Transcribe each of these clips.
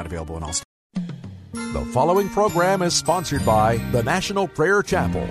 Not available in all states. The following program is sponsored by the National Prayer Chapel.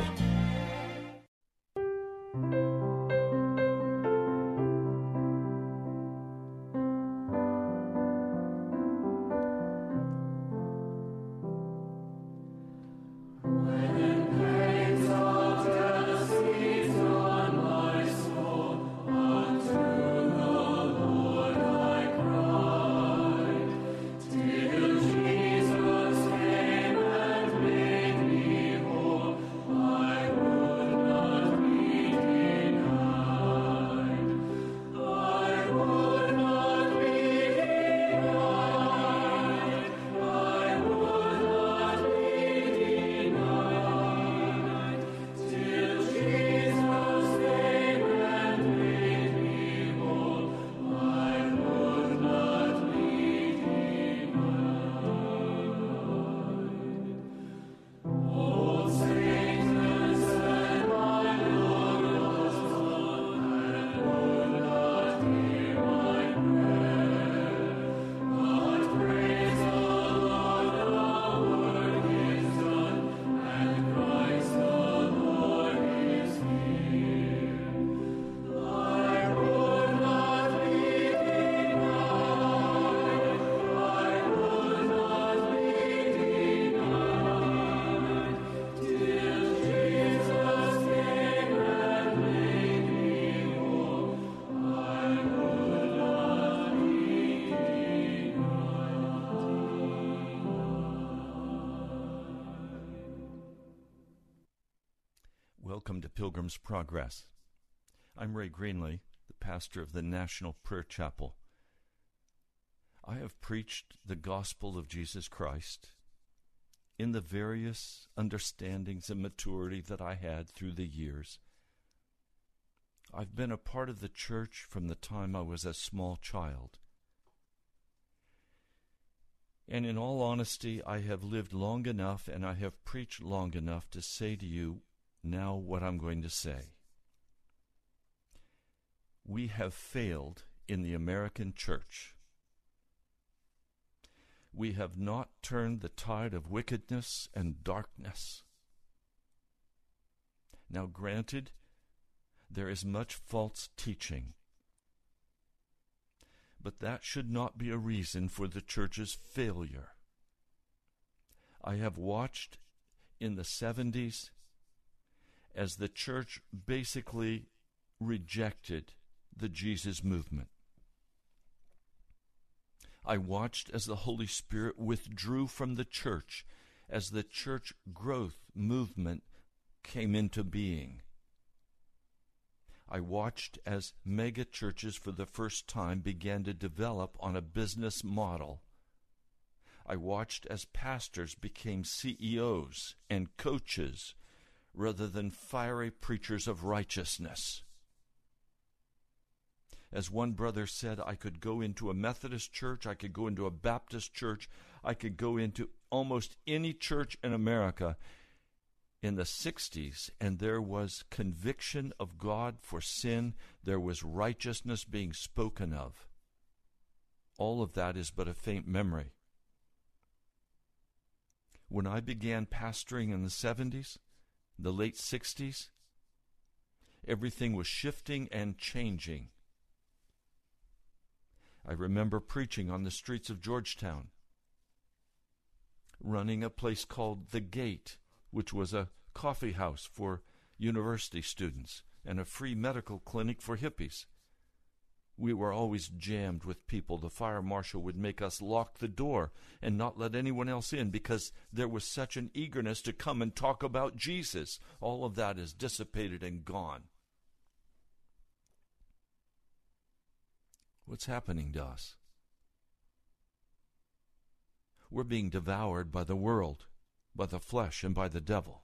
Pilgrim's Progress. I'm Ray Greenley, the pastor of the National Prayer Chapel. I have preached the gospel of Jesus Christ in the various understandings and maturity that I had through the years. I've been a part of the church from the time I was a small child. And in all honesty, I have lived long enough and I have preached long enough to say to you now what I'm going to say. We have failed in the American church. We have not turned the tide of wickedness and darkness. Now, granted, there is much false teaching, but that should not be a reason for the church's failure. I have watched in the 70s as the church basically rejected the Jesus movement. I watched as the Holy Spirit withdrew from the church as the church growth movement came into being. I watched as mega churches for the first time began to develop on a business model. I watched as pastors became CEOs and coaches rather than fiery preachers of righteousness. As one brother said, I could go into a Methodist church, I could go into a Baptist church, I could go into almost any church in America in the 60s, and there was conviction of God for sin, there was righteousness being spoken of. All of that is but a faint memory. When I began pastoring in the 70s, the late 60s, everything was shifting and changing. I remember preaching on the streets of Georgetown, running a place called The Gate, which was a coffee house for university students and a free medical clinic for hippies we were always jammed with people. The fire marshal would make us lock the door and not let anyone else in because there was such an eagerness to come and talk about Jesus. All of that is dissipated and gone. What's happening to us? We're being devoured by the world, by the flesh, and by the devil.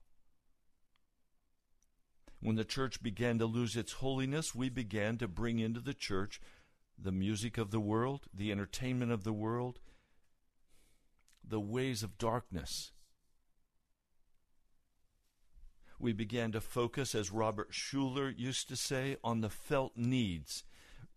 When the church began to lose its holiness, we began to bring into the church the music of the world, the entertainment of the world, the ways of darkness. We began to focus, as Robert Schuller used to say, on the felt needs,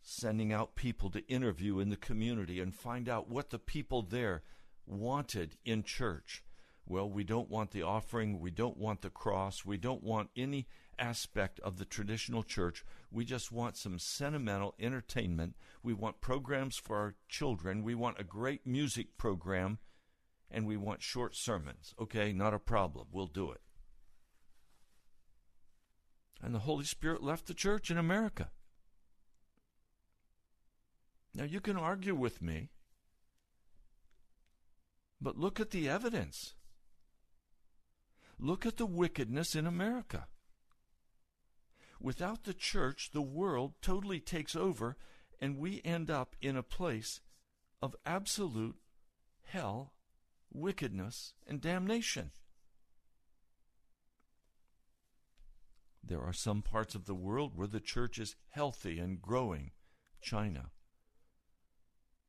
sending out people to interview in the community and find out what the people there wanted in church. Well, we don't want the offering, we don't want the cross, we don't want any aspect of the traditional church. We just want some sentimental entertainment. We want programs for our children. We want a great music program. And we want short sermons. Okay, not a problem. We'll do it. And the Holy Spirit left the church in America. Now, you can argue with me, but look at the evidence. Look at the wickedness in America. Without the church, the world totally takes over, and we end up in a place of absolute hell, wickedness, and damnation. There are some parts of the world where the church is healthy and growing. China.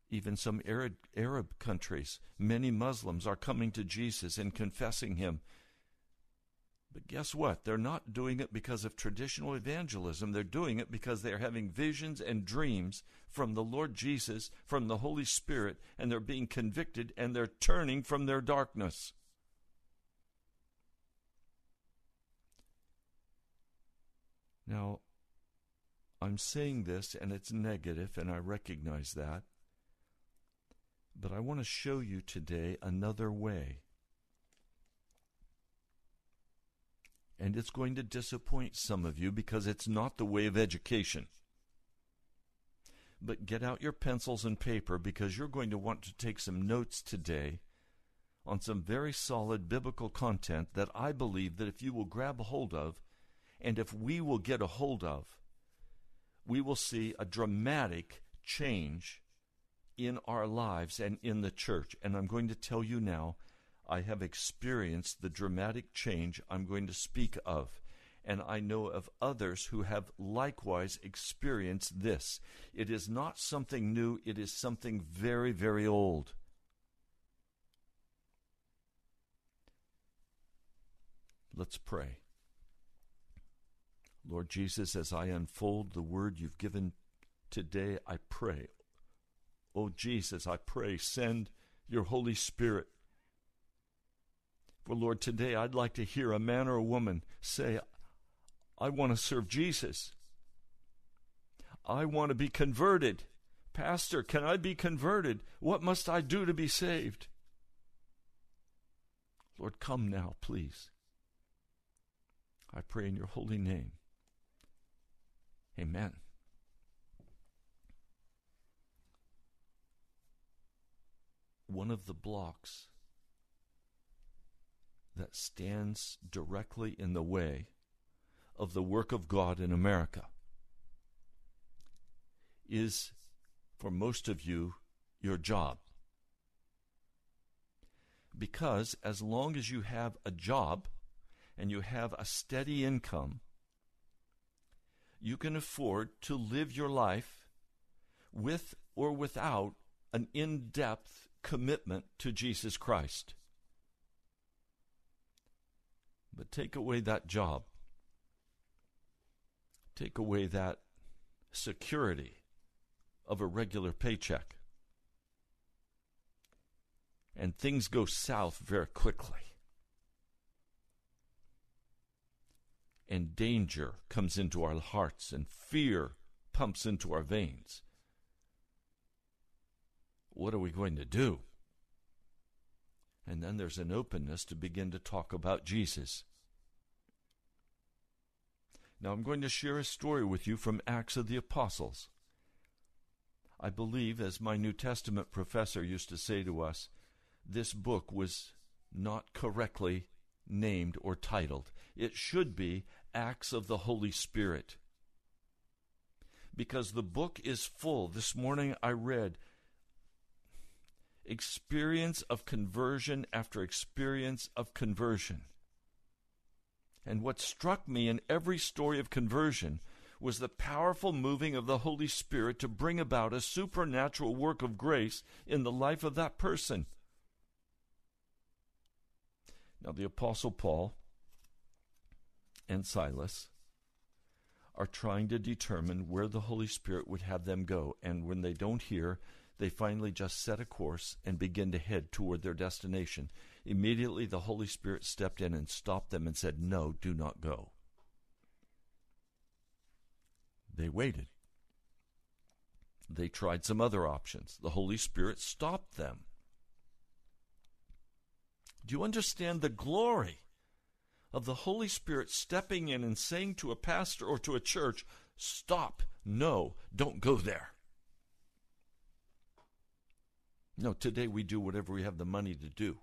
Even some Arab, Arab countries, many Muslims are coming to Jesus and confessing him but guess what? They're not doing it because of traditional evangelism. They're doing it because they're having visions and dreams from the Lord Jesus, from the Holy Spirit, and they're being convicted and they're turning from their darkness. Now, I'm saying this and it's negative, and I recognize that. But I want to show you today another way And it's going to disappoint some of you because it's not the way of education. But get out your pencils and paper because you're going to want to take some notes today on some very solid biblical content that I believe that if you will grab a hold of, and if we will get a hold of, we will see a dramatic change in our lives and in the church. And I'm going to tell you now I have experienced the dramatic change I'm going to speak of. And I know of others who have likewise experienced this. It is not something new, it is something very, very old. Let's pray. Lord Jesus, as I unfold the word you've given today, I pray. Oh Jesus, I pray, send your Holy Spirit Lord, today I'd like to hear a man or a woman say, I want to serve Jesus. I want to be converted. Pastor, can I be converted? What must I do to be saved? Lord, come now, please. I pray in your holy name. Amen. One of the blocks that stands directly in the way of the work of God in America is, for most of you, your job. Because as long as you have a job and you have a steady income, you can afford to live your life with or without an in depth commitment to Jesus Christ. But take away that job, take away that security of a regular paycheck, and things go south very quickly. And danger comes into our hearts, and fear pumps into our veins. What are we going to do? And then there's an openness to begin to talk about Jesus. Now I'm going to share a story with you from Acts of the Apostles. I believe, as my New Testament professor used to say to us, this book was not correctly named or titled. It should be Acts of the Holy Spirit. Because the book is full. This morning I read experience of conversion after experience of conversion. And what struck me in every story of conversion was the powerful moving of the Holy Spirit to bring about a supernatural work of grace in the life of that person. Now, the Apostle Paul and Silas are trying to determine where the Holy Spirit would have them go. And when they don't hear, they finally just set a course and begin to head toward their destination. Immediately, the Holy Spirit stepped in and stopped them and said, No, do not go. They waited. They tried some other options. The Holy Spirit stopped them. Do you understand the glory of the Holy Spirit stepping in and saying to a pastor or to a church, Stop, no, don't go there? No, today we do whatever we have the money to do.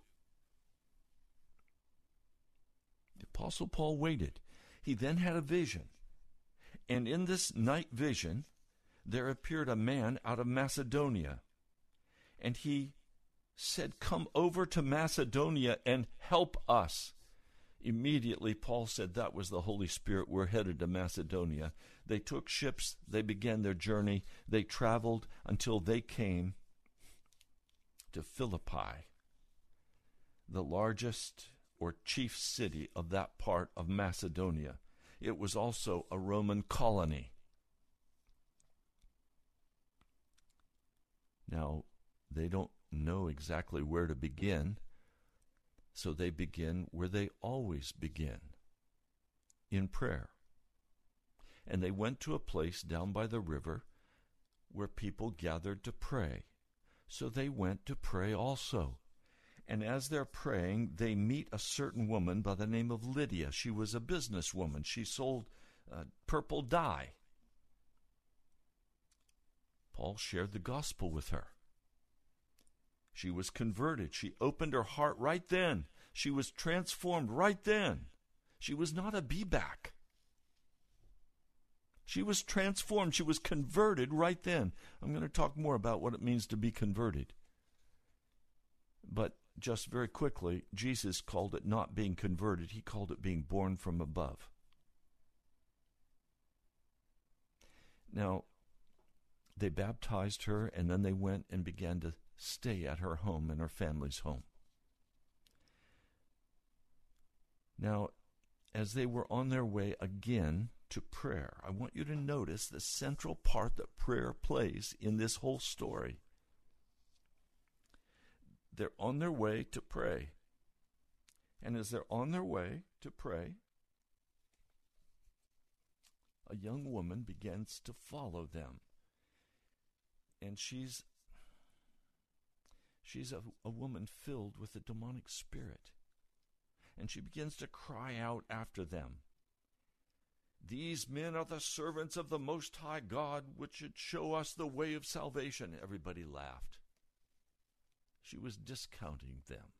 The Apostle Paul waited. He then had a vision. And in this night vision, there appeared a man out of Macedonia. And he said, Come over to Macedonia and help us. Immediately, Paul said that was the Holy Spirit. We're headed to Macedonia. They took ships, they began their journey, they traveled until they came to Philippi, the largest or chief city of that part of Macedonia it was also a Roman colony. Now, they don't know exactly where to begin, so they begin where they always begin in prayer. And they went to a place down by the river where people gathered to pray. So they went to pray also. And as they're praying, they meet a certain woman by the name of Lydia. She was a businesswoman. She sold uh, purple dye. Paul shared the gospel with her. She was converted. She opened her heart right then. She was transformed right then. She was not a be back. She was transformed. She was converted right then. I'm going to talk more about what it means to be converted. But just very quickly, Jesus called it not being converted, he called it being born from above. Now, they baptized her and then they went and began to stay at her home and her family's home. Now, as they were on their way again to prayer, I want you to notice the central part that prayer plays in this whole story. They're on their way to pray. And as they're on their way to pray, a young woman begins to follow them. And she's she's a, a woman filled with a demonic spirit. And she begins to cry out after them. These men are the servants of the Most High God, which should show us the way of salvation. Everybody laughed. She was discounting them.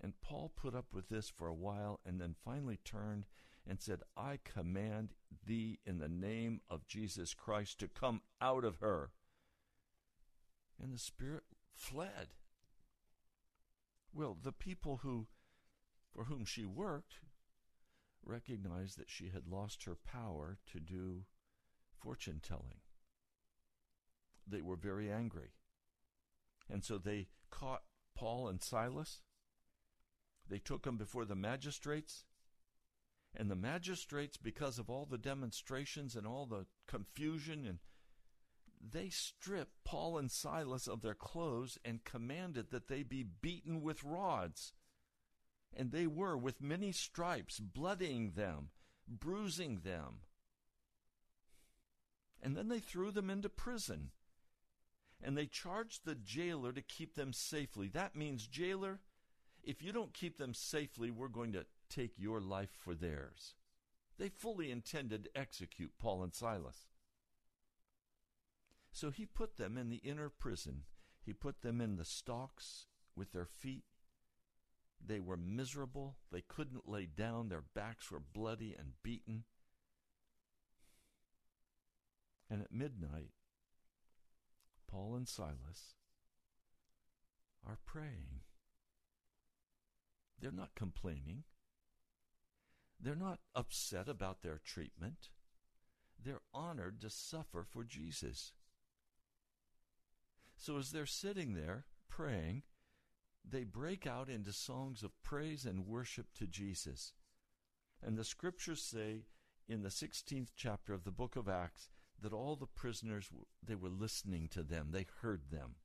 And Paul put up with this for a while and then finally turned and said, I command thee in the name of Jesus Christ to come out of her. And the spirit fled. Well, the people who for whom she worked recognized that she had lost her power to do fortune telling. They were very angry. And so they caught Paul and Silas. They took them before the magistrates. And the magistrates, because of all the demonstrations and all the confusion, and they stripped Paul and Silas of their clothes and commanded that they be beaten with rods. And they were, with many stripes, bloodying them, bruising them. And then they threw them into prison and they charged the jailer to keep them safely. That means, jailer, if you don't keep them safely, we're going to take your life for theirs. They fully intended to execute Paul and Silas. So he put them in the inner prison. He put them in the stocks with their feet. They were miserable. They couldn't lay down. Their backs were bloody and beaten. And at midnight, Paul and Silas are praying. They're not complaining. They're not upset about their treatment. They're honored to suffer for Jesus. So as they're sitting there praying, they break out into songs of praise and worship to Jesus. And the scriptures say in the 16th chapter of the book of Acts that all the prisoners they were listening to them, they heard them.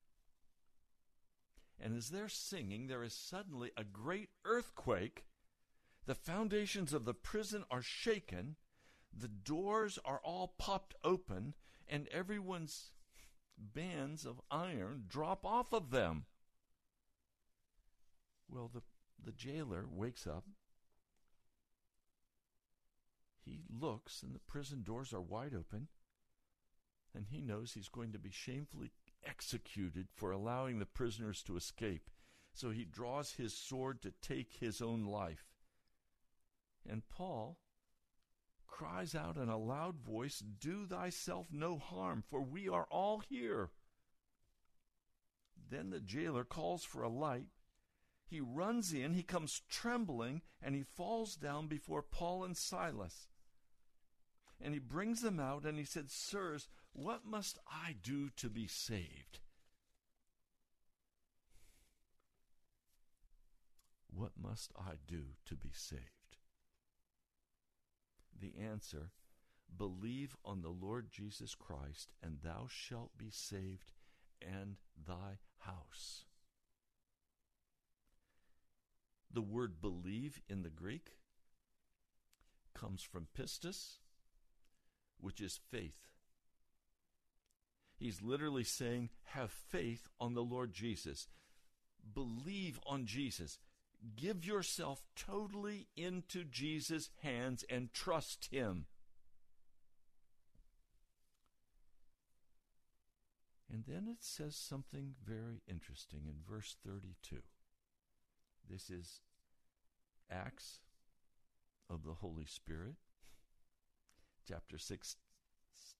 And as they're singing, there is suddenly a great earthquake. The foundations of the prison are shaken, the doors are all popped open, and everyone's bands of iron drop off of them. Well, the, the jailer wakes up. He looks, and the prison doors are wide open, and he knows he's going to be shamefully executed for allowing the prisoners to escape. So he draws his sword to take his own life. And Paul cries out in a loud voice, Do thyself no harm, for we are all here. Then the jailer calls for a light. He runs in, he comes trembling, and he falls down before Paul and Silas. And he brings them out, and he said, Sirs, what must I do to be saved? What must I do to be saved? The answer Believe on the Lord Jesus Christ, and thou shalt be saved and thy house. The word believe in the Greek comes from pistis, which is faith. He's literally saying, have faith on the Lord Jesus. Believe on Jesus. Give yourself totally into Jesus' hands and trust Him. And then it says something very interesting in verse 32. This is Acts of the Holy Spirit, chapter 6,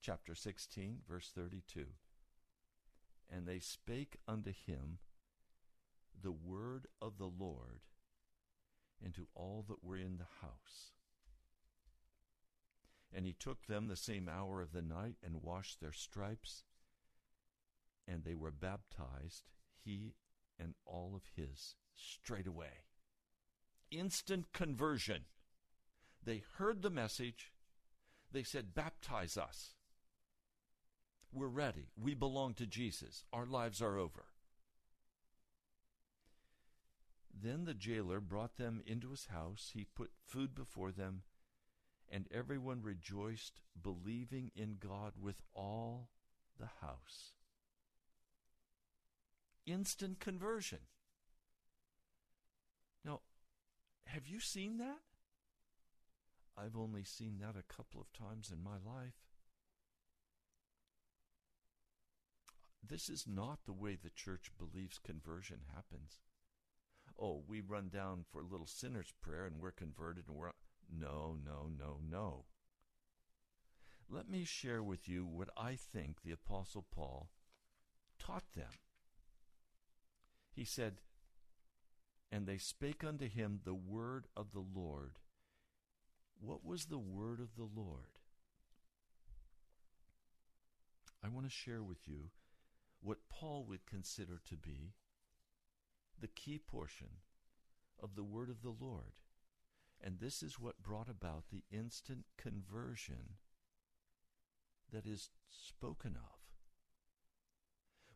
chapter 16, verse 32. And they spake unto him the word of the Lord and to all that were in the house. And he took them the same hour of the night and washed their stripes, and they were baptized, he and all of his, straightway. Instant conversion. They heard the message. They said, Baptize us. We're ready. We belong to Jesus. Our lives are over. Then the jailer brought them into his house. He put food before them, and everyone rejoiced, believing in God with all the house. Instant conversion. Now, have you seen that? I've only seen that a couple of times in my life. This is not the way the church believes conversion happens. Oh, we run down for a little sinner's prayer and we're converted and we're. No, no, no, no. Let me share with you what I think the Apostle Paul taught them. He said, And they spake unto him the word of the Lord. What was the word of the Lord? I want to share with you what Paul would consider to be the key portion of the word of the Lord. And this is what brought about the instant conversion that is spoken of.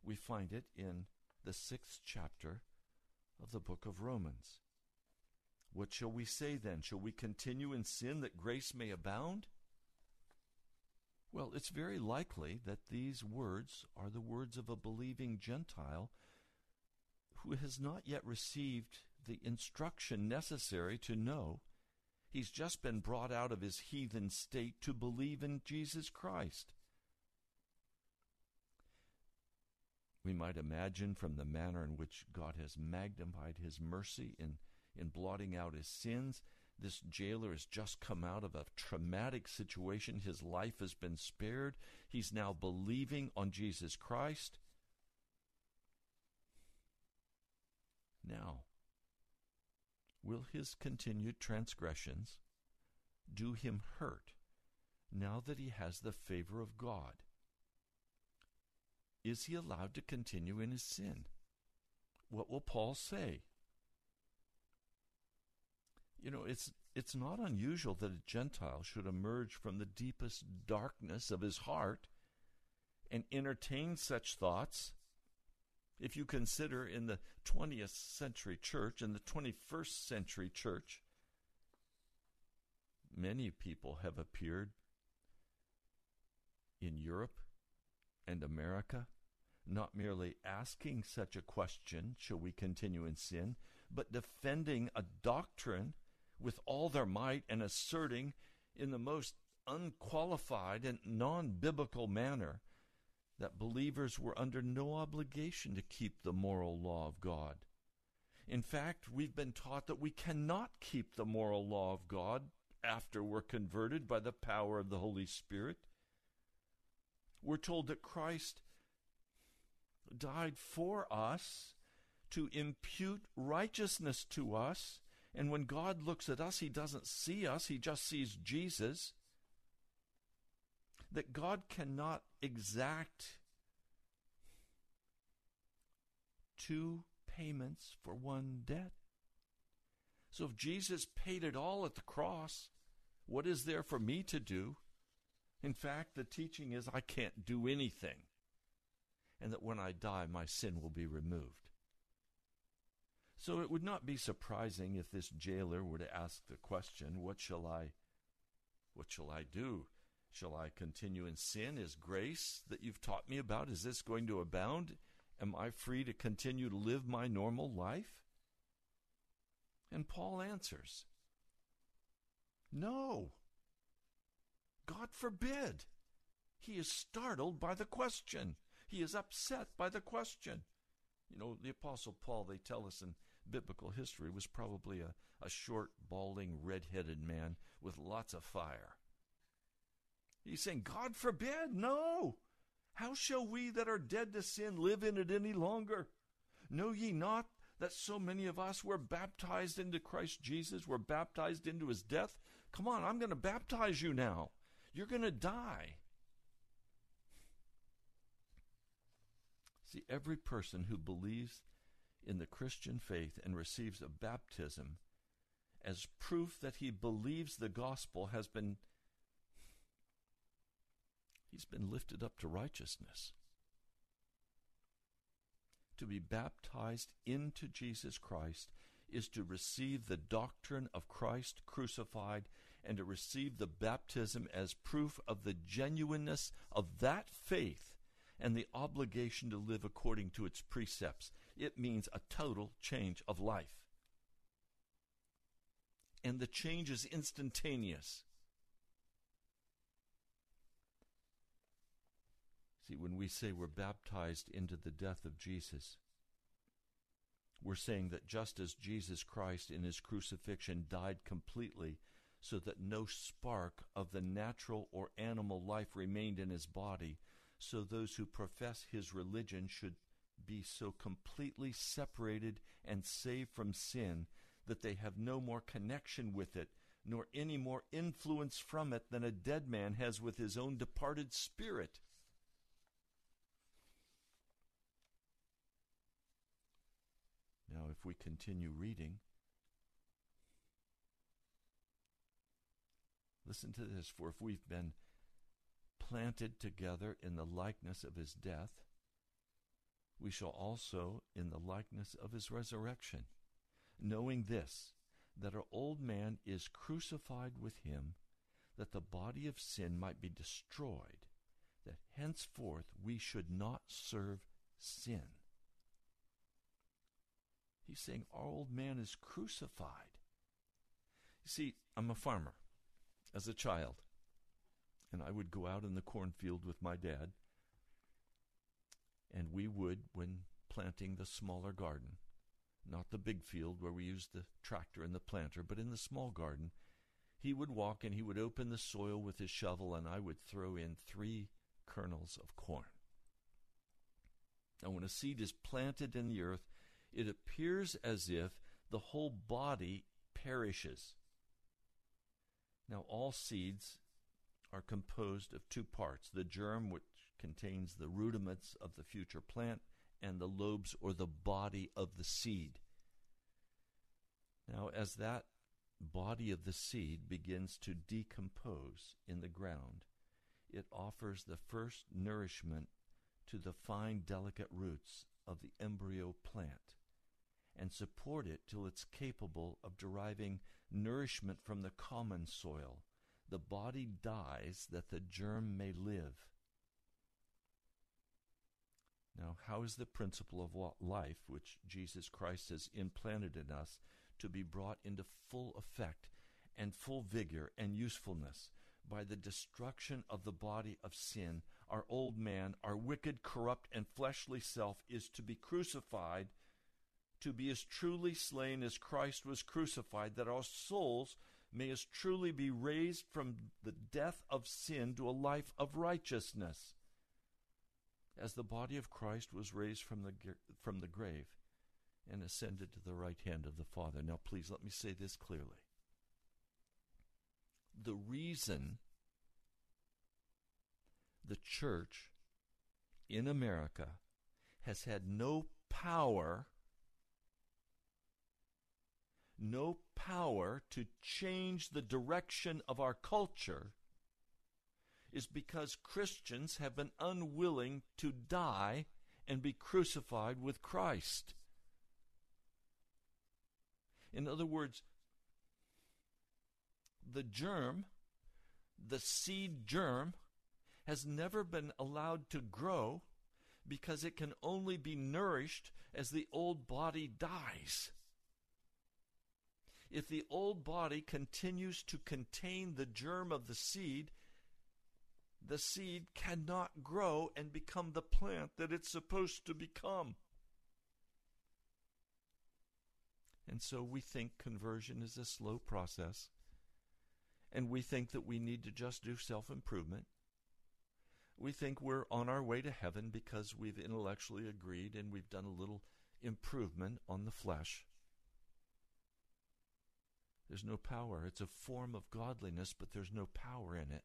We find it in the sixth chapter of the book of Romans. What shall we say then? Shall we continue in sin that grace may abound? Well, it's very likely that these words are the words of a believing Gentile who has not yet received the instruction necessary to know he's just been brought out of his heathen state to believe in Jesus Christ. We might imagine from the manner in which God has magnified his mercy in, in blotting out his sins. This jailer has just come out of a traumatic situation. His life has been spared. He's now believing on Jesus Christ. Now, will his continued transgressions do him hurt now that he has the favor of God? Is he allowed to continue in his sin? What will Paul say? You know, it's it's not unusual that a Gentile should emerge from the deepest darkness of his heart and entertain such thoughts. If you consider in the 20th century church, in the 21st century church, many people have appeared in Europe and America, not merely asking such a question, shall we continue in sin, but defending a doctrine with all their might and asserting in the most unqualified and non biblical manner that believers were under no obligation to keep the moral law of God. In fact, we've been taught that we cannot keep the moral law of God after we're converted by the power of the Holy Spirit. We're told that Christ died for us to impute righteousness to us and when God looks at us, He doesn't see us, He just sees Jesus. That God cannot exact two payments for one debt. So if Jesus paid it all at the cross, what is there for me to do? In fact, the teaching is I can't do anything, and that when I die, my sin will be removed. So it would not be surprising if this jailer were to ask the question, What shall I what shall I do? Shall I continue in sin? Is grace that you've taught me about, is this going to abound? Am I free to continue to live my normal life? And Paul answers, No. God forbid. He is startled by the question. He is upset by the question. You know, the Apostle Paul, they tell us in biblical history, was probably a, a short, balding, red headed man with lots of fire. He's saying, God forbid, no! How shall we that are dead to sin live in it any longer? Know ye not that so many of us were baptized into Christ Jesus, were baptized into his death? Come on, I'm going to baptize you now. You're going to die. See, every person who believes in the Christian faith and receives a baptism as proof that he believes the gospel has been he's been lifted up to righteousness to be baptized into Jesus Christ is to receive the doctrine of Christ crucified and to receive the baptism as proof of the genuineness of that faith and the obligation to live according to its precepts. It means a total change of life. And the change is instantaneous. See, when we say we're baptized into the death of Jesus, we're saying that just as Jesus Christ in his crucifixion died completely so that no spark of the natural or animal life remained in his body, so those who profess his religion should be so completely separated and saved from sin that they have no more connection with it, nor any more influence from it than a dead man has with his own departed spirit. Now, if we continue reading, listen to this for if we've been planted together in the likeness of his death, we shall also in the likeness of his resurrection, knowing this, that our old man is crucified with him, that the body of sin might be destroyed, that henceforth we should not serve sin. He's saying our old man is crucified. You see, I'm a farmer as a child and I would go out in the cornfield with my dad, and we would, when planting the smaller garden, not the big field where we used the tractor and the planter, but in the small garden, he would walk and he would open the soil with his shovel, and I would throw in three kernels of corn. And when a seed is planted in the earth, it appears as if the whole body perishes. Now, all seeds are composed of two parts the germ, which contains the rudiments of the future plant, and the lobes or the body of the seed. Now, as that body of the seed begins to decompose in the ground, it offers the first nourishment to the fine, delicate roots of the embryo plant and support it till it's capable of deriving nourishment from the common soil. The body dies that the germ may live. Now, how is the principle of life, which Jesus Christ has implanted in us, to be brought into full effect and full vigor and usefulness? By the destruction of the body of sin, our old man, our wicked, corrupt, and fleshly self is to be crucified to be as truly slain as Christ was crucified, that our souls may as truly be raised from the death of sin to a life of righteousness, as the body of Christ was raised from the, from the grave and ascended to the right hand of the Father. Now, please let me say this clearly. The reason the church in America has had no power no power to change the direction of our culture is because Christians have been unwilling to die and be crucified with Christ. In other words, the germ, the seed germ, has never been allowed to grow because it can only be nourished as the old body dies if the old body continues to contain the germ of the seed, the seed cannot grow and become the plant that it's supposed to become. And so we think conversion is a slow process. And we think that we need to just do self improvement. We think we're on our way to heaven because we've intellectually agreed and we've done a little improvement on the flesh. There's no power. It's a form of godliness, but there's no power in it.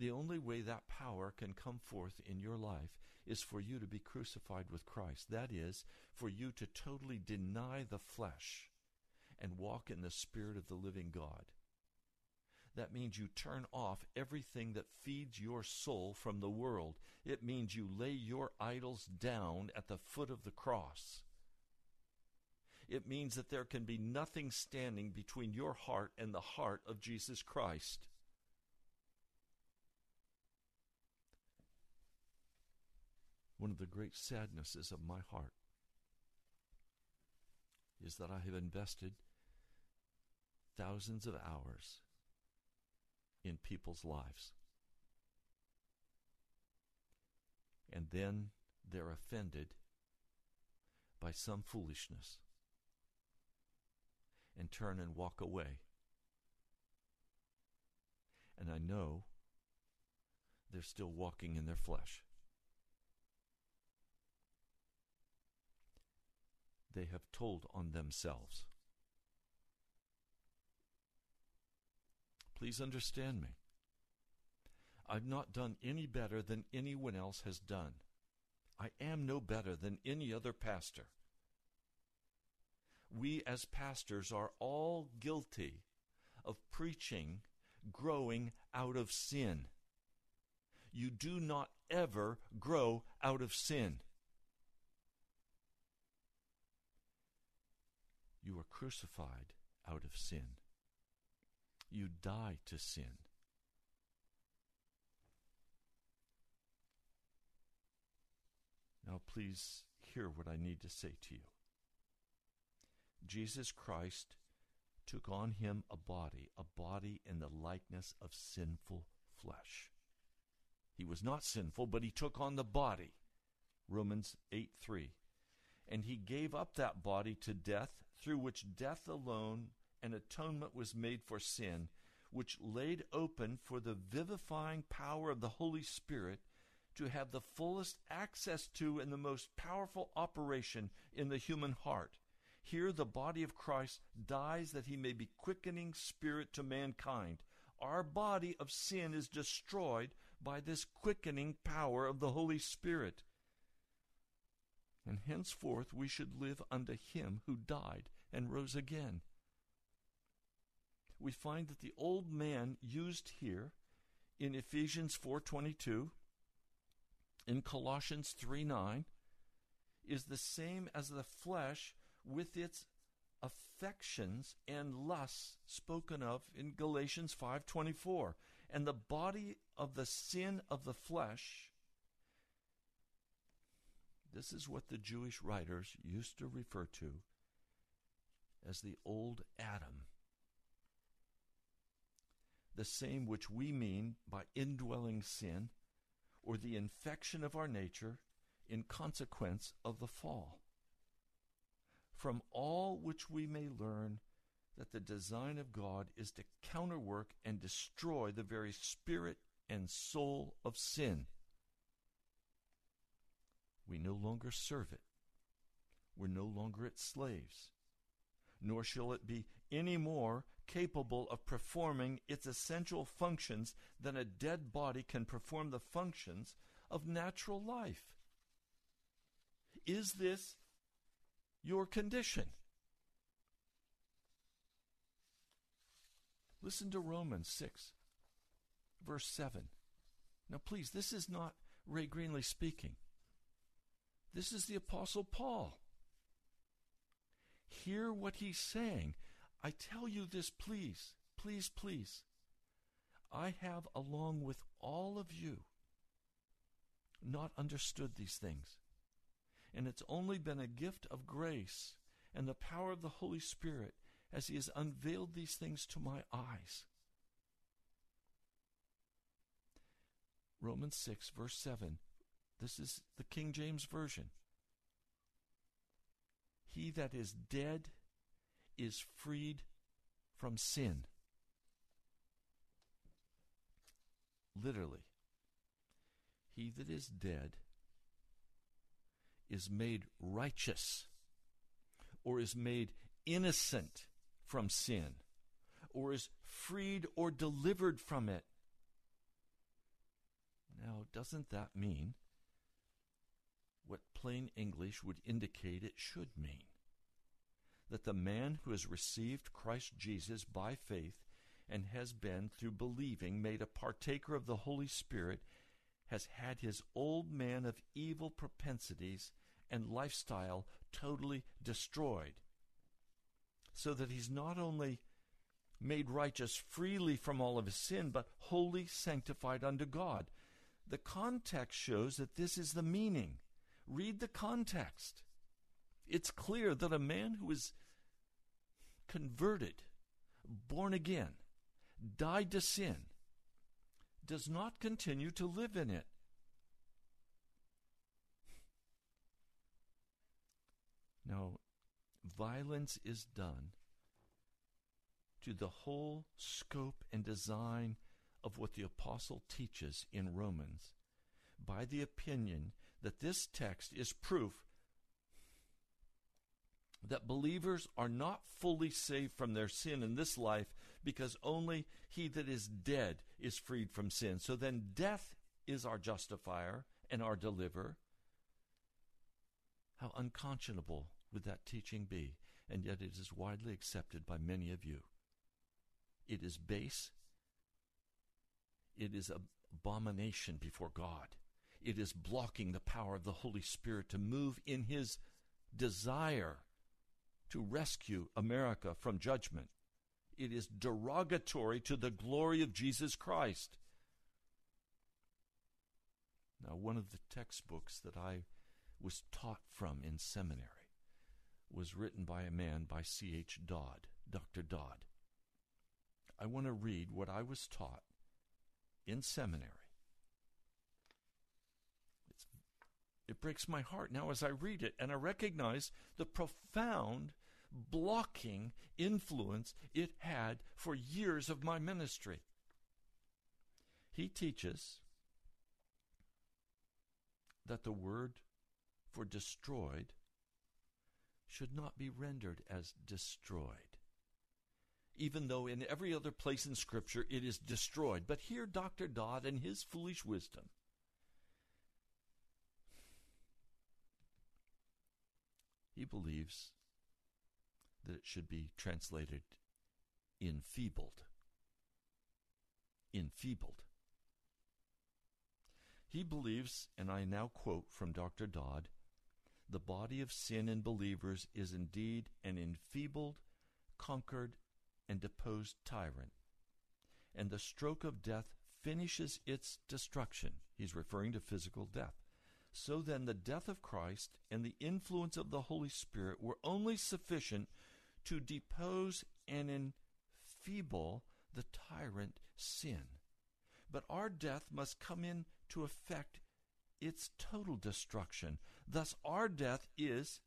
The only way that power can come forth in your life is for you to be crucified with Christ. That is, for you to totally deny the flesh and walk in the Spirit of the living God. That means you turn off everything that feeds your soul from the world. It means you lay your idols down at the foot of the cross it means that there can be nothing standing between your heart and the heart of Jesus Christ. One of the great sadnesses of my heart is that I have invested thousands of hours in people's lives. And then they're offended by some foolishness and turn and walk away. And I know they're still walking in their flesh. They have told on themselves. Please understand me. I've not done any better than anyone else has done. I am no better than any other pastor we as pastors are all guilty of preaching growing out of sin. You do not ever grow out of sin. You are crucified out of sin. You die to sin. Now, please hear what I need to say to you. Jesus Christ took on him a body, a body in the likeness of sinful flesh. He was not sinful, but he took on the body. Romans 8 3. And he gave up that body to death, through which death alone and atonement was made for sin, which laid open for the vivifying power of the Holy Spirit to have the fullest access to and the most powerful operation in the human heart. Here, the body of Christ dies that he may be quickening spirit to mankind. Our body of sin is destroyed by this quickening power of the Holy Spirit. And henceforth we should live unto him who died and rose again. We find that the old man used here in Ephesians 4:22 in Colossians 3 9 is the same as the flesh with its affections and lusts spoken of in Galatians 5:24 and the body of the sin of the flesh this is what the Jewish writers used to refer to as the old Adam the same which we mean by indwelling sin or the infection of our nature in consequence of the fall. From all which we may learn that the design of God is to counterwork and destroy the very spirit and soul of sin. We no longer serve it. We're no longer its slaves. Nor shall it be any more capable of performing its essential functions than a dead body can perform the functions of natural life. Is this your condition? Listen to Romans 6, verse 7. Now, please, this is not Ray Greenley speaking. This is the Apostle Paul. Hear what he's saying. I tell you this, please, please, please. I have, along with all of you, not understood these things. And it's only been a gift of grace and the power of the Holy Spirit as He has unveiled these things to my eyes. Romans 6, verse 7. This is the King James Version. He that is dead is freed from sin. Literally, he that is dead is made righteous or is made innocent from sin or is freed or delivered from it. Now, doesn't that mean what plain English would indicate it should mean? that the man who has received Christ Jesus by faith and has been, through believing, made a partaker of the Holy Spirit has had his old man of evil propensities and lifestyle totally destroyed. So that he's not only made righteous freely from all of his sin, but wholly sanctified unto God. The context shows that this is the meaning. Read the context. It's clear that a man who is converted, born again, died to sin, does not continue to live in it. Now, violence is done to the whole scope and design of what the apostle teaches in Romans by the opinion that this text is proof that believers are not fully saved from their sin in this life because only he that is dead is freed from sin. So then death is our justifier and our deliverer. How unconscionable would that teaching be? And yet it is widely accepted by many of you. It is base. It is abomination before God. It is blocking the power of the Holy Spirit to move in His desire to rescue America from judgment. It is derogatory to the glory of Jesus Christ. Now, one of the textbooks that I was taught from in seminary was written by a man by C.H. Dodd, Dr. Dodd. I want to read what I was taught in seminary. It breaks my heart now as I read it, and I recognize the profound blocking influence it had for years of my ministry. He teaches that the word for destroyed should not be rendered as destroyed. Even though in every other place in Scripture it is destroyed. But here, Dr. Dodd and his foolish wisdom he believes that it should be translated enfeebled. Enfeebled. He believes, and I now quote from Dr. Dodd the body of sin in believers is indeed an enfeebled, conquered, and deposed tyrant. And the stroke of death finishes its destruction. He's referring to physical death. So then, the death of Christ and the influence of the Holy Spirit were only sufficient to depose and enfeeble the tyrant sin. But our death must come in to effect its total destruction. Thus, our death is,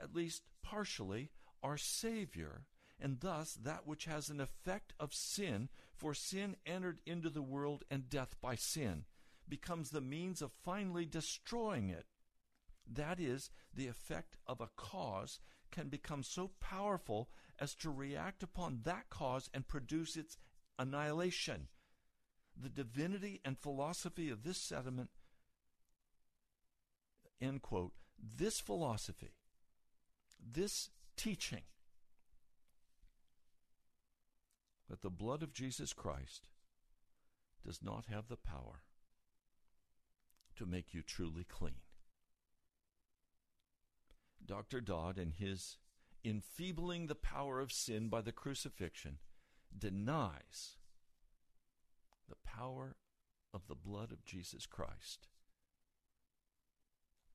at least partially, our Savior, and thus that which has an effect of sin, for sin entered into the world and death by sin, becomes the means of finally destroying it. That is, the effect of a cause can become so powerful as to react upon that cause and produce its annihilation. The divinity and philosophy of this sentiment end quote, this philosophy, this teaching, that the blood of Jesus Christ does not have the power to make you truly clean. Dr. Dodd, in his enfeebling the power of sin by the crucifixion, denies the power of the blood of Jesus Christ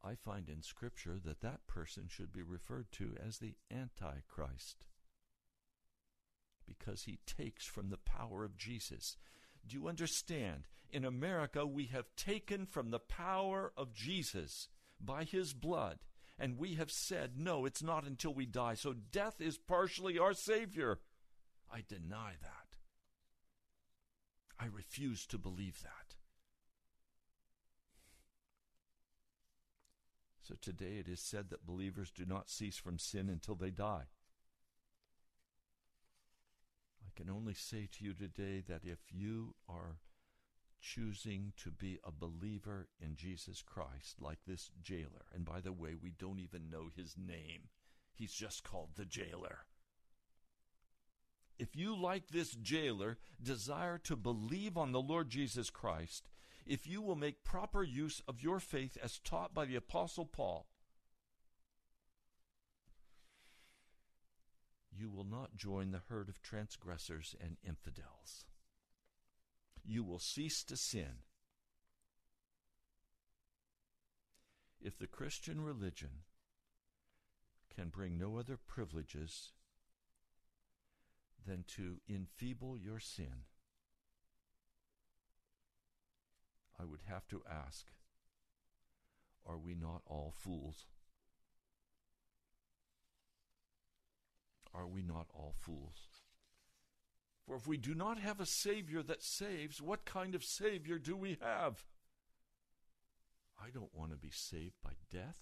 I find in Scripture that that person should be referred to as the Antichrist because he takes from the power of Jesus. Do you understand? In America, we have taken from the power of Jesus by his blood, and we have said, no, it's not until we die. So death is partially our Savior. I deny that. I refuse to believe that. So today it is said that believers do not cease from sin until they die. I can only say to you today that if you are choosing to be a believer in Jesus Christ, like this jailer, and by the way, we don't even know his name, he's just called the jailer. If you, like this jailer, desire to believe on the Lord Jesus Christ if you will make proper use of your faith as taught by the Apostle Paul, you will not join the herd of transgressors and infidels. You will cease to sin. If the Christian religion can bring no other privileges than to enfeeble your sin, I would have to ask Are we not all fools? Are we not all fools? For if we do not have a Savior that saves, what kind of Savior do we have? I don't want to be saved by death.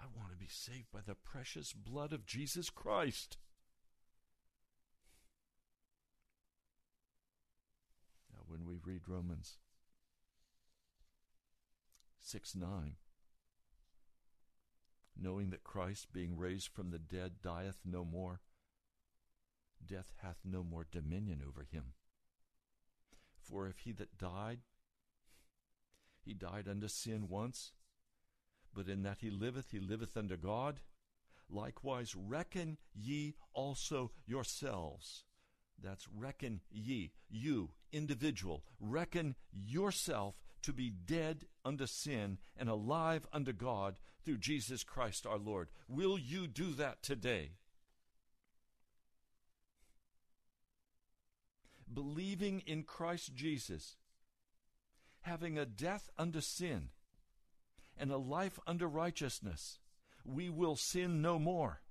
I want to be saved by the precious blood of Jesus Christ. Now, when we read Romans 6 9. Knowing that Christ, being raised from the dead, dieth no more, death hath no more dominion over him. For if he that died, he died unto sin once, but in that he liveth, he liveth unto God. Likewise, reckon ye also yourselves. That's reckon ye, you, individual, reckon yourself to be dead unto sin and alive unto God through Jesus Christ our Lord. Will you do that today? Believing in Christ Jesus, having a death unto sin and a life unto righteousness, we will sin no more.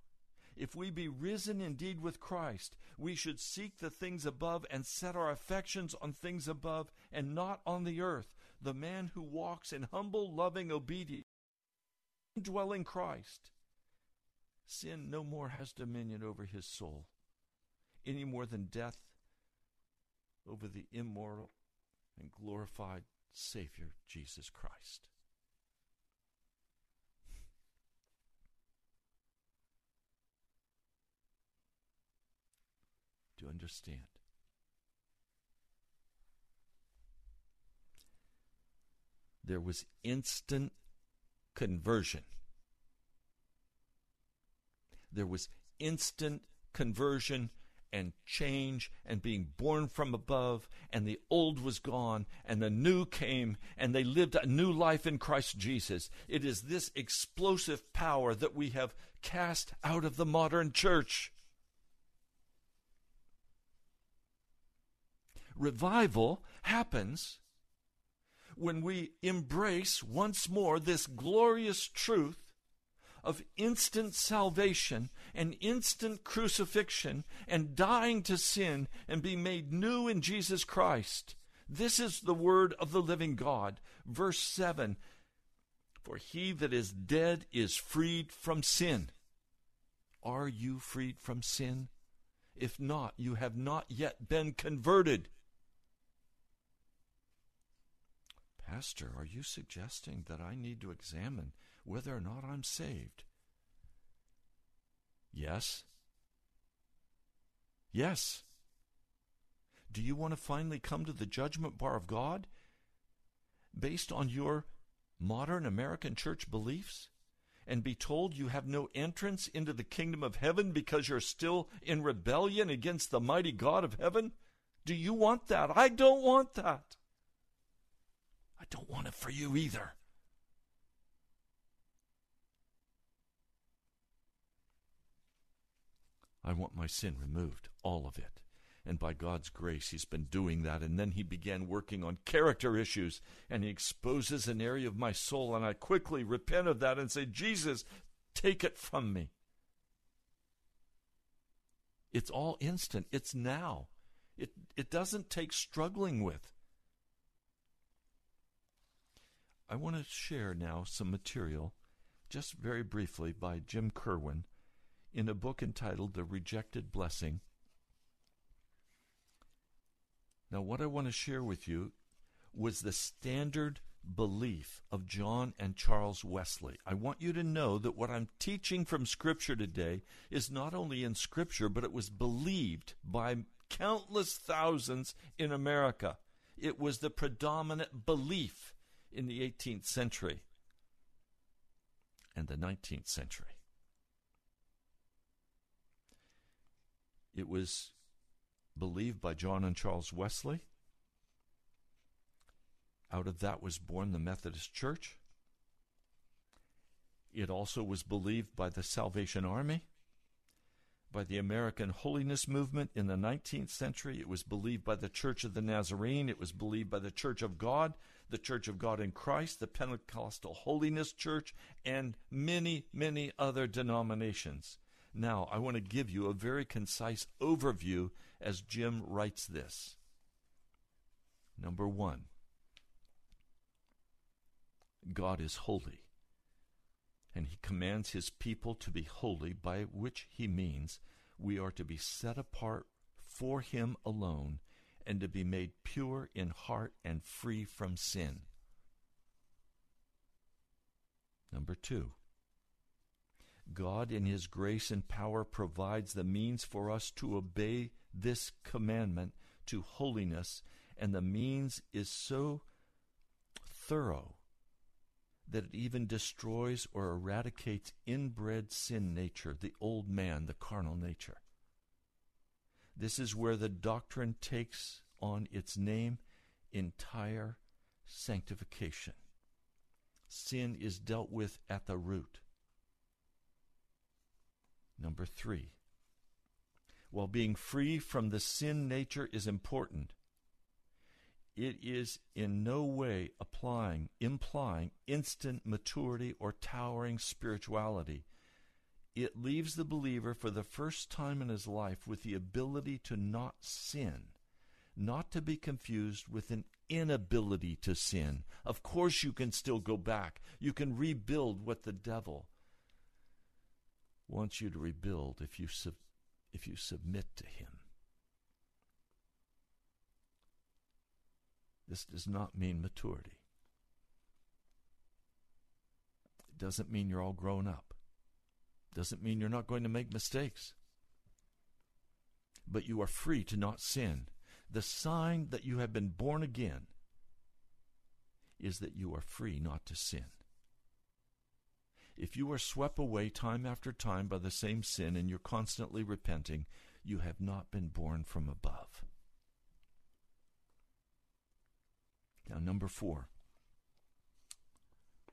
If we be risen indeed with Christ, we should seek the things above and set our affections on things above and not on the earth. The man who walks in humble, loving obedience, dwelling Christ, sin no more has dominion over his soul, any more than death over the immortal and glorified Savior, Jesus Christ. To understand. There was instant conversion. There was instant conversion and change and being born from above, and the old was gone, and the new came, and they lived a new life in Christ Jesus. It is this explosive power that we have cast out of the modern church. Revival happens when we embrace once more this glorious truth of instant salvation and instant crucifixion and dying to sin and be made new in Jesus Christ. This is the word of the living God. Verse 7 For he that is dead is freed from sin. Are you freed from sin? If not, you have not yet been converted. Pastor, are you suggesting that I need to examine whether or not I'm saved? Yes. Yes. Do you want to finally come to the judgment bar of God based on your modern American church beliefs and be told you have no entrance into the kingdom of heaven because you're still in rebellion against the mighty God of heaven? Do you want that? I don't want that. I don't want it for you either. I want my sin removed, all of it. And by God's grace, he's been doing that. And then he began working on character issues, and he exposes an area of my soul. And I quickly repent of that and say, Jesus, take it from me. It's all instant, it's now. It, it doesn't take struggling with. I want to share now some material, just very briefly, by Jim Kerwin in a book entitled The Rejected Blessing. Now, what I want to share with you was the standard belief of John and Charles Wesley. I want you to know that what I'm teaching from Scripture today is not only in Scripture, but it was believed by countless thousands in America. It was the predominant belief in the 18th century and the 19th century. It was believed by John and Charles Wesley. Out of that was born the Methodist Church. It also was believed by the Salvation Army, by the American Holiness Movement in the 19th century. It was believed by the Church of the Nazarene. It was believed by the Church of God, the Church of God in Christ, the Pentecostal Holiness Church, and many, many other denominations. Now, I want to give you a very concise overview as Jim writes this. Number one, God is holy, and He commands His people to be holy, by which He means we are to be set apart for Him alone and to be made pure in heart and free from sin. Number two, God, in His grace and power, provides the means for us to obey this commandment to holiness, and the means is so thorough that it even destroys or eradicates inbred sin nature, the old man, the carnal nature. This is where the doctrine takes on its name entire sanctification. Sin is dealt with at the root. Number three, while being free from the sin nature is important, it is in no way applying, implying instant maturity or towering spirituality. It leaves the believer for the first time in his life with the ability to not sin, not to be confused with an inability to sin. Of course, you can still go back. You can rebuild what the devil wants you to rebuild if you, sub- if you submit to him. This does not mean maturity. It doesn't mean you're all grown up. Doesn't mean you're not going to make mistakes. But you are free to not sin. The sign that you have been born again is that you are free not to sin. If you are swept away time after time by the same sin and you're constantly repenting, you have not been born from above. Now, number four.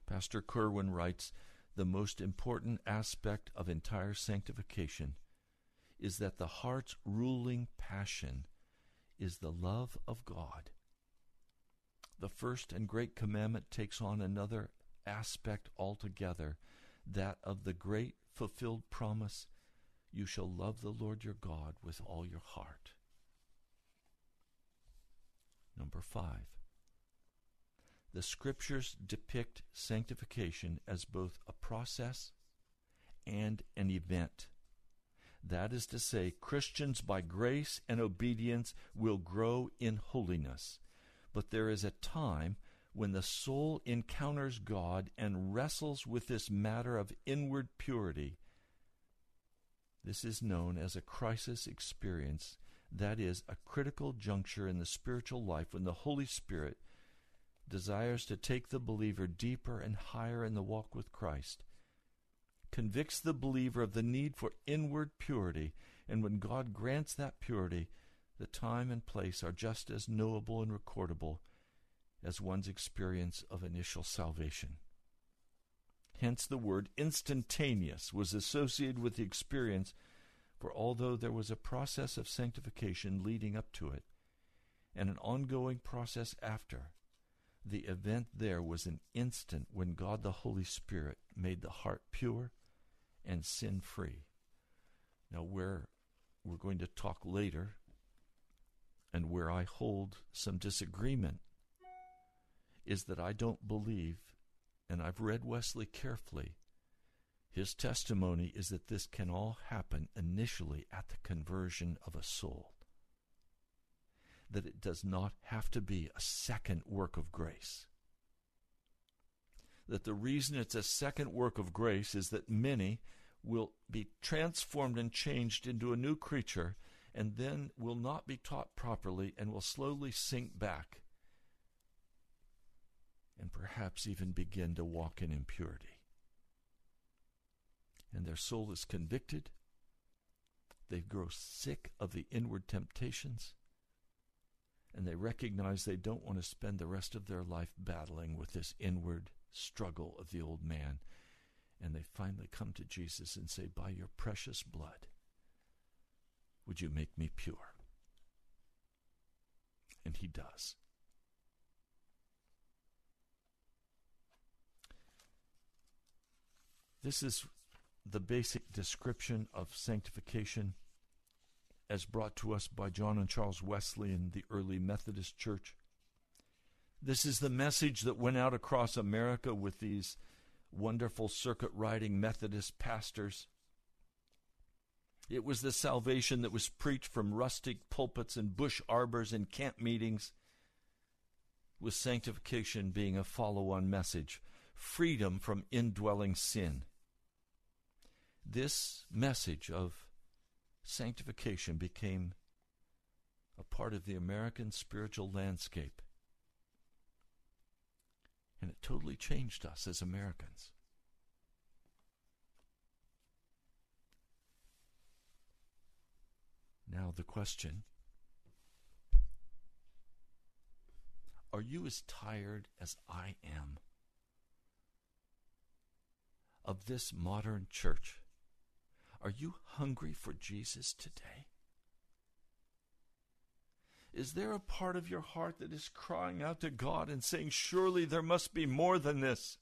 Pastor Kerwin writes The most important aspect of entire sanctification is that the heart's ruling passion is the love of God. The first and great commandment takes on another aspect altogether that of the great fulfilled promise you shall love the Lord your God with all your heart. Number five. The scriptures depict sanctification as both a process and an event. That is to say, Christians by grace and obedience will grow in holiness. But there is a time when the soul encounters God and wrestles with this matter of inward purity. This is known as a crisis experience, that is, a critical juncture in the spiritual life when the Holy Spirit desires to take the believer deeper and higher in the walk with Christ, convicts the believer of the need for inward purity, and when God grants that purity, the time and place are just as knowable and recordable as one's experience of initial salvation. Hence, the word instantaneous was associated with the experience, for although there was a process of sanctification leading up to it, and an ongoing process after, the event there was an instant when God the Holy Spirit made the heart pure and sin free. Now, where we're going to talk later, and where I hold some disagreement, is that I don't believe, and I've read Wesley carefully. His testimony is that this can all happen initially at the conversion of a soul that it does not have to be a second work of grace. That the reason it's a second work of grace is that many will be transformed and changed into a new creature and then will not be taught properly and will slowly sink back and perhaps even begin to walk in impurity. And their soul is convicted. They grow sick of the inward temptations and they recognize they don't want to spend the rest of their life battling with this inward struggle of the old man. And they finally come to Jesus and say, By your precious blood, would you make me pure? And he does. This is the basic description of sanctification as brought to us by John and Charles Wesley in the early Methodist Church. This is the message that went out across America with these wonderful circuit riding Methodist pastors. It was the salvation that was preached from rustic pulpits and bush arbors and camp meetings, with sanctification being a follow on message freedom from indwelling sin. This message of sanctification became a part of the American spiritual landscape. And it totally changed us as Americans. Now, the question Are you as tired as I am of this modern church? Are you hungry for Jesus today? Is there a part of your heart that is crying out to God and saying, Surely there must be more than this?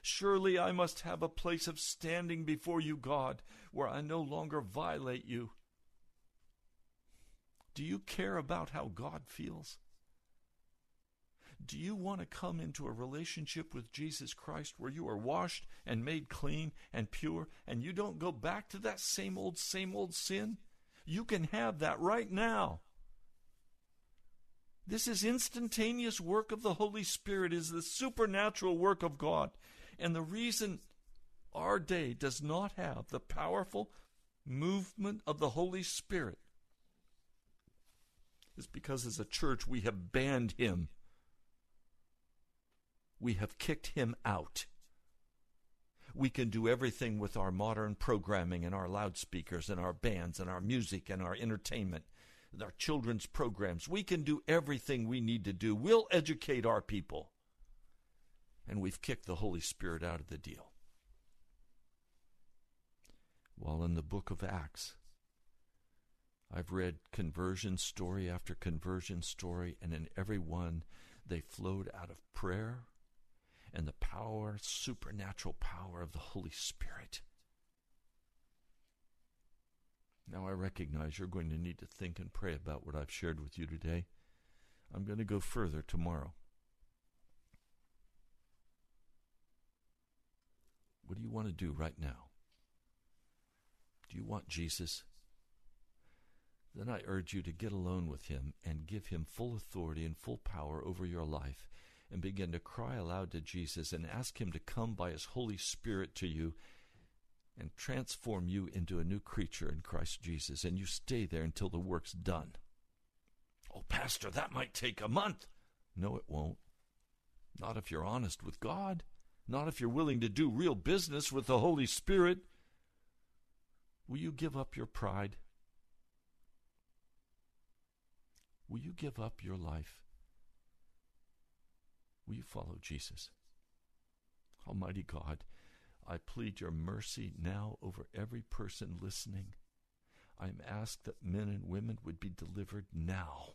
Surely I must have a place of standing before you, God, where I no longer violate you. Do you care about how God feels? Do you want to come into a relationship with Jesus Christ where you are washed and made clean and pure and you don't go back to that same old, same old sin? You can have that right now. This is instantaneous work of the Holy Spirit, is the supernatural work of God. And the reason our day does not have the powerful movement of the Holy Spirit is because as a church we have banned him we have kicked him out. We can do everything with our modern programming and our loudspeakers and our bands and our music and our entertainment, and our children's programs. We can do everything we need to do. We'll educate our people. And we've kicked the Holy Spirit out of the deal. While in the book of Acts, I've read conversion story after conversion story, and in every one, they flowed out of prayer and the power, supernatural power of the Holy Spirit. Now, I recognize you're going to need to think and pray about what I've shared with you today. I'm going to go further tomorrow. What do you want to do right now? Do you want Jesus? Then I urge you to get alone with him and give him full authority and full power over your life and begin to cry aloud to Jesus and ask Him to come by His Holy Spirit to you and transform you into a new creature in Christ Jesus. And you stay there until the work's done. Oh, Pastor, that might take a month. No, it won't. Not if you're honest with God. Not if you're willing to do real business with the Holy Spirit. Will you give up your pride? Will you give up your life? Will you follow Jesus? Almighty God, I plead your mercy now over every person listening. I am asked that men and women would be delivered now.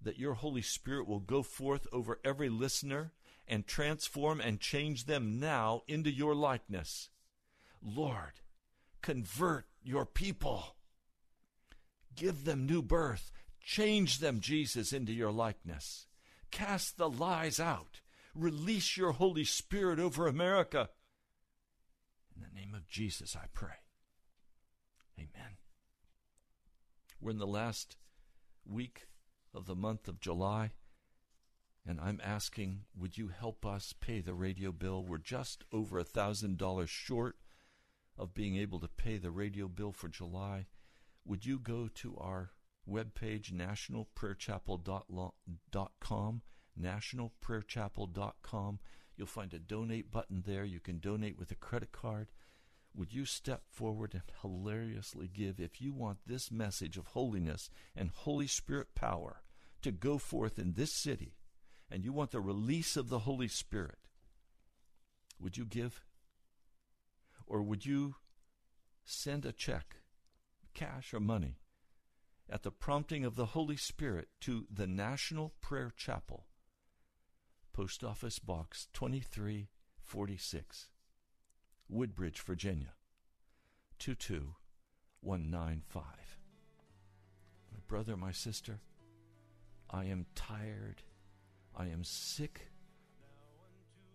That your Holy Spirit will go forth over every listener and transform and change them now into your likeness. Lord, convert your people. Give them new birth. Change them, Jesus, into your likeness. Cast the lies out. Release your Holy Spirit over America. In the name of Jesus, I pray. Amen. We're in the last week of the month of July, and I'm asking, would you help us pay the radio bill? We're just over a thousand dollars short of being able to pay the radio bill for July. Would you go to our webpage, nationalprayerchapel.com, nationalprayerchapel.com. You'll find a donate button there. You can donate with a credit card. Would you step forward and hilariously give if you want this message of holiness and Holy Spirit power to go forth in this city and you want the release of the Holy Spirit? Would you give? Or would you send a check, cash or money, at the prompting of the Holy Spirit to the National Prayer Chapel, Post Office Box 2346, Woodbridge, Virginia 22195. My brother, my sister, I am tired. I am sick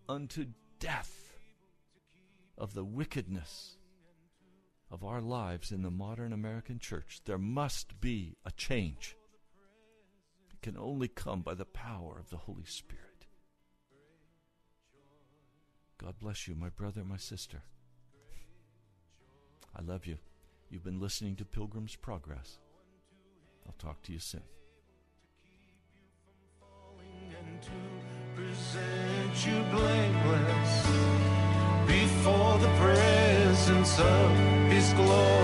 unto death of the wickedness of our lives in the modern American church. There must be a change. It can only come by the power of the Holy Spirit. God bless you, my brother, my sister. I love you. You've been listening to Pilgrim's Progress. I'll talk to you soon. present you blameless before the presence of glory.